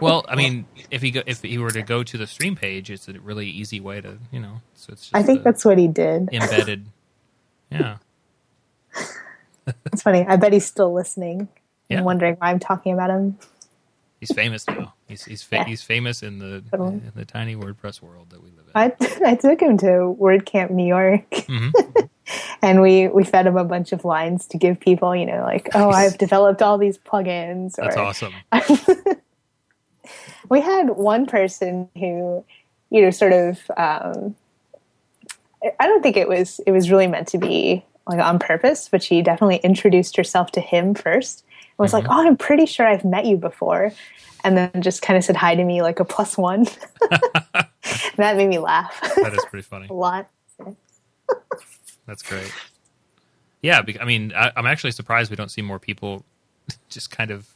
Well, I mean, if he go, if he were to go to the stream page, it's a really easy way to you know. So it's just I think that's what he did. embedded. Yeah. It's funny. I bet he's still listening Yeah. and wondering why I'm talking about him. He's famous now. He's he's fa- Yeah. he's famous in the Totally. in the tiny WordPress world that we live in. I, I took him to WordCamp New York, Mhm. and we we fed him a bunch of lines to give people, you know, like, oh, I've developed all these plugins. That's or, awesome. we had one person who, you know, sort of. Um, I don't think it was it was really meant to be like on purpose, but she definitely introduced herself to him first was like, mm-hmm. "Oh, I'm pretty sure I've met you before," and then just kind of said hi to me like a plus one. that made me laugh That is pretty funny. a lot. That's great. Yeah, I mean, I'm actually surprised we don't see more people just kind of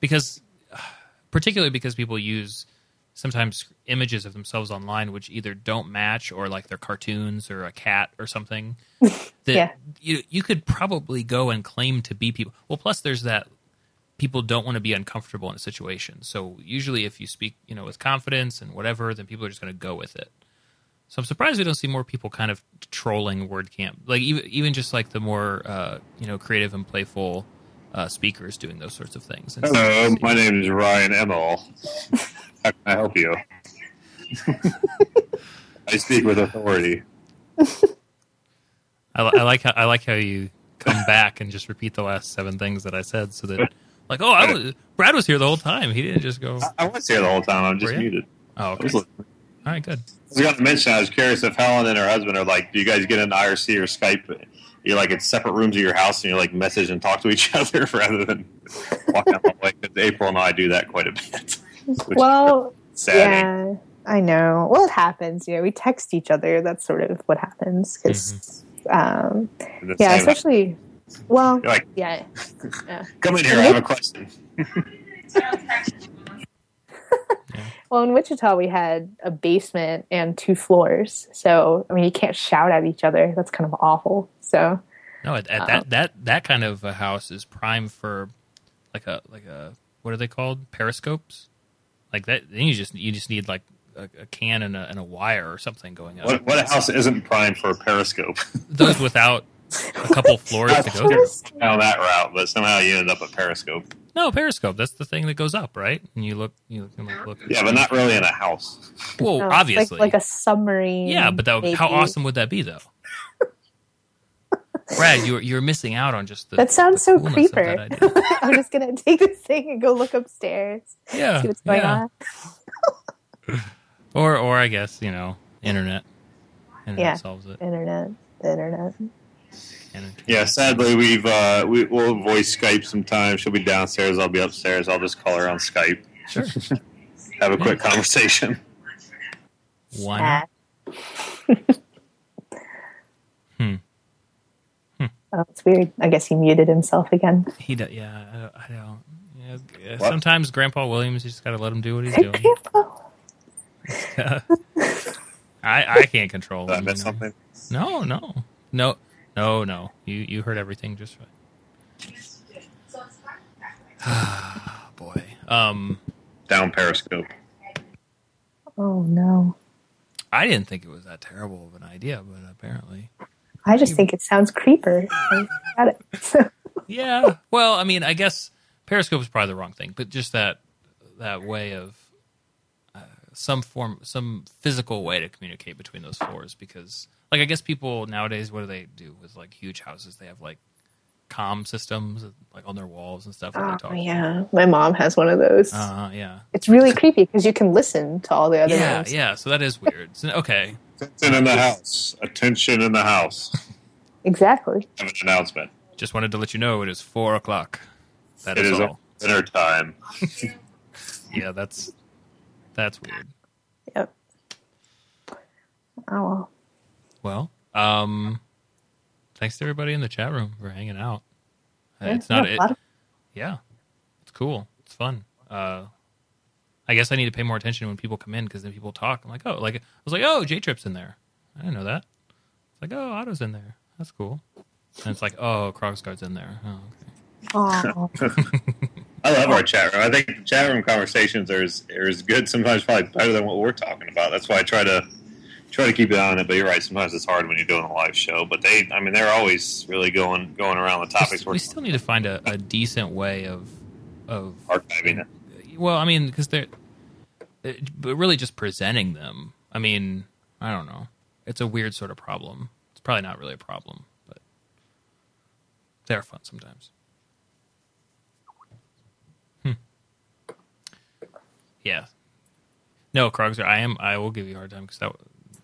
because, particularly because people use sometimes images of themselves online which either don't match or like they're cartoons or a cat or something. That Yeah. you you could probably go and claim to be people. Well, plus there's that people don't want to be uncomfortable in a situation. So usually, if you speak, you know, with confidence and whatever, then people are just going to go with it. So I'm surprised we don't see more people kind of trolling WordCamp, like even even just like the more uh, you know creative and playful uh, speakers doing those sorts of things. Hello, my name is Ryan Imel. How can I help you? I speak with authority. I, I like how I like how you come back and just repeat the last seven things that I said, so that like oh, I was, Brad was here the whole time. He didn't just go. I was here the whole time. I'm just muted. Oh, I okay. All right, good. I was going to mention. I was curious if Helen and her husband are like, do you guys get an IRC or Skype? You're like in separate rooms of your house, and you like message and talk to each other rather than walk down the hallway. Because April and I do that quite a bit. Well, sad. yeah, I know. Well, it happens. You know, we text each other. That's sort of what happens because, um, And the yeah, same- especially. Well, You're like, yeah, come in here. I have a question. Well, in Wichita, we had a basement and two floors. So, I mean, you can't shout at each other. That's kind of awful. So, No, at, at Uh, that that that kind of a house is prime for like a like a what are they called periscopes? Like that. Then you just you just need like a, a can and a, and a wire or something going up. What, what house isn't primed for a periscope? Those without a couple floors to go through. Down that route, but somehow you end up at periscope. No, periscope. That's the thing that goes up, right? And you look, you can like look. Yeah, but not really in a house. Well, no, obviously, like, like a submarine. yeah, but that, how awesome would that be, though? Brad, you're you're missing out on just the That sounds the so creeper. I'm just going to take this thing and go look upstairs, Yeah, see what's going yeah. on. Or or I guess you know, internet. Internet Yeah. solves it. Internet, the internet. Internet. Yeah, sadly, we've uh, we, we'll voice Skype sometime. She'll be downstairs. I'll be upstairs. I'll just call her on Skype. Sure. Have a quick conversation. Why not? Ah. Hmm. Oh, it's weird. I guess he muted himself again. He does. Yeah, I don't. I don't yeah, What? sometimes Grandpa Williams, you just got to let him do what he's doing. Grandpa. I, I can't control Did I him. miss you know. something? No, no, no, no, no. You you heard everything just right. Ah, boy, um, Down periscope. Oh, no. I didn't think it was that terrible of an idea, but apparently, I just think it sounds creeper. It. yeah. Well, I mean, I guess Periscope is probably the wrong thing, but just that that way of uh, some form, some physical way to communicate between those floors. Because, like, I guess people nowadays, what do they do with like huge houses? They have like comm systems, like on their walls and stuff. Oh, yeah. My mom has one of those. Uh, yeah. it's really creepy because you can listen to all the other Yeah, rooms. yeah. So that is weird. So, okay. Attention in the house. Attention in the house. Exactly. Have an announcement. Just wanted to let you know it is four o'clock. That It is is all. dinner time. Yeah, that's that's weird. Yep. Oh, well. Well, um, thanks to everybody in the chat room for hanging out. Uh, Yeah, it's not yeah, a it. lot of- Yeah, it's cool. It's fun. Uh, I guess I need to pay more attention when people come in because then people talk. I'm like, oh, like I was like, oh, J Trip's in there. I didn't know that. It's like, oh, Otto's in there. That's cool. And it's like, oh, Krogsgard's in there. Oh, okay. I love our chat room. I think chat room conversations are as, are as good, sometimes probably better than what we're talking about. That's why I try to try to keep it on it. But you're right. Sometimes it's hard when you're doing a live show. But they, I mean, they're always really going going around the topics we're we still need to find a, a decent way of of archiving it. Well, I mean, because they're, but really just presenting them. I mean, I don't know. It's a weird sort of problem. It's probably not really a problem, but they're fun sometimes. Hmm. Yeah. No, Krogs, I am. I will give you a hard time because that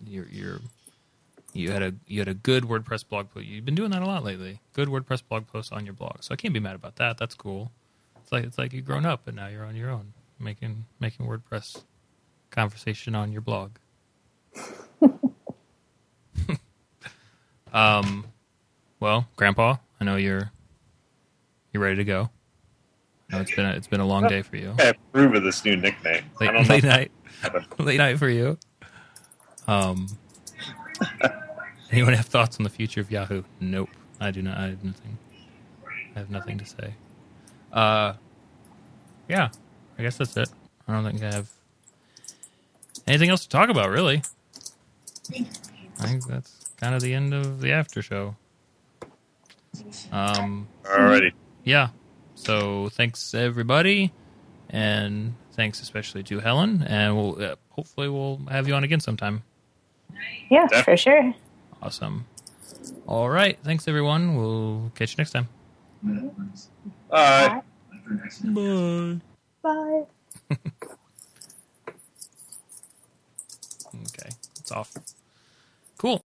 you're you're you had a you had a good WordPress blog post. You've been doing that a lot lately. Good WordPress blog post on your blog, so I can't be mad about that. That's cool. It's like it's like you've grown up and now you're on your own, making making WordPress conversation on your blog. um, well, Grandpa, I know you're you're ready to go. I know it's been a, it's been a long day for you. I approve of this new nickname. I Late, late night, late night for you. Um, anyone have thoughts on the future of Yahoo? Nope, I do not. I have nothing. I have nothing to say. Uh, yeah, I guess that's it. I don't think I have anything else to talk about, really. I think that's kind of the end of the after show. Um, Alrighty. yeah. So thanks everybody, and thanks especially to Helen. And we'll uh, hopefully we'll have you on again sometime. Yeah, Def- for sure. Awesome. All right. Thanks everyone. We'll catch you next time. Bye. Bye. Bye. Okay. It's off.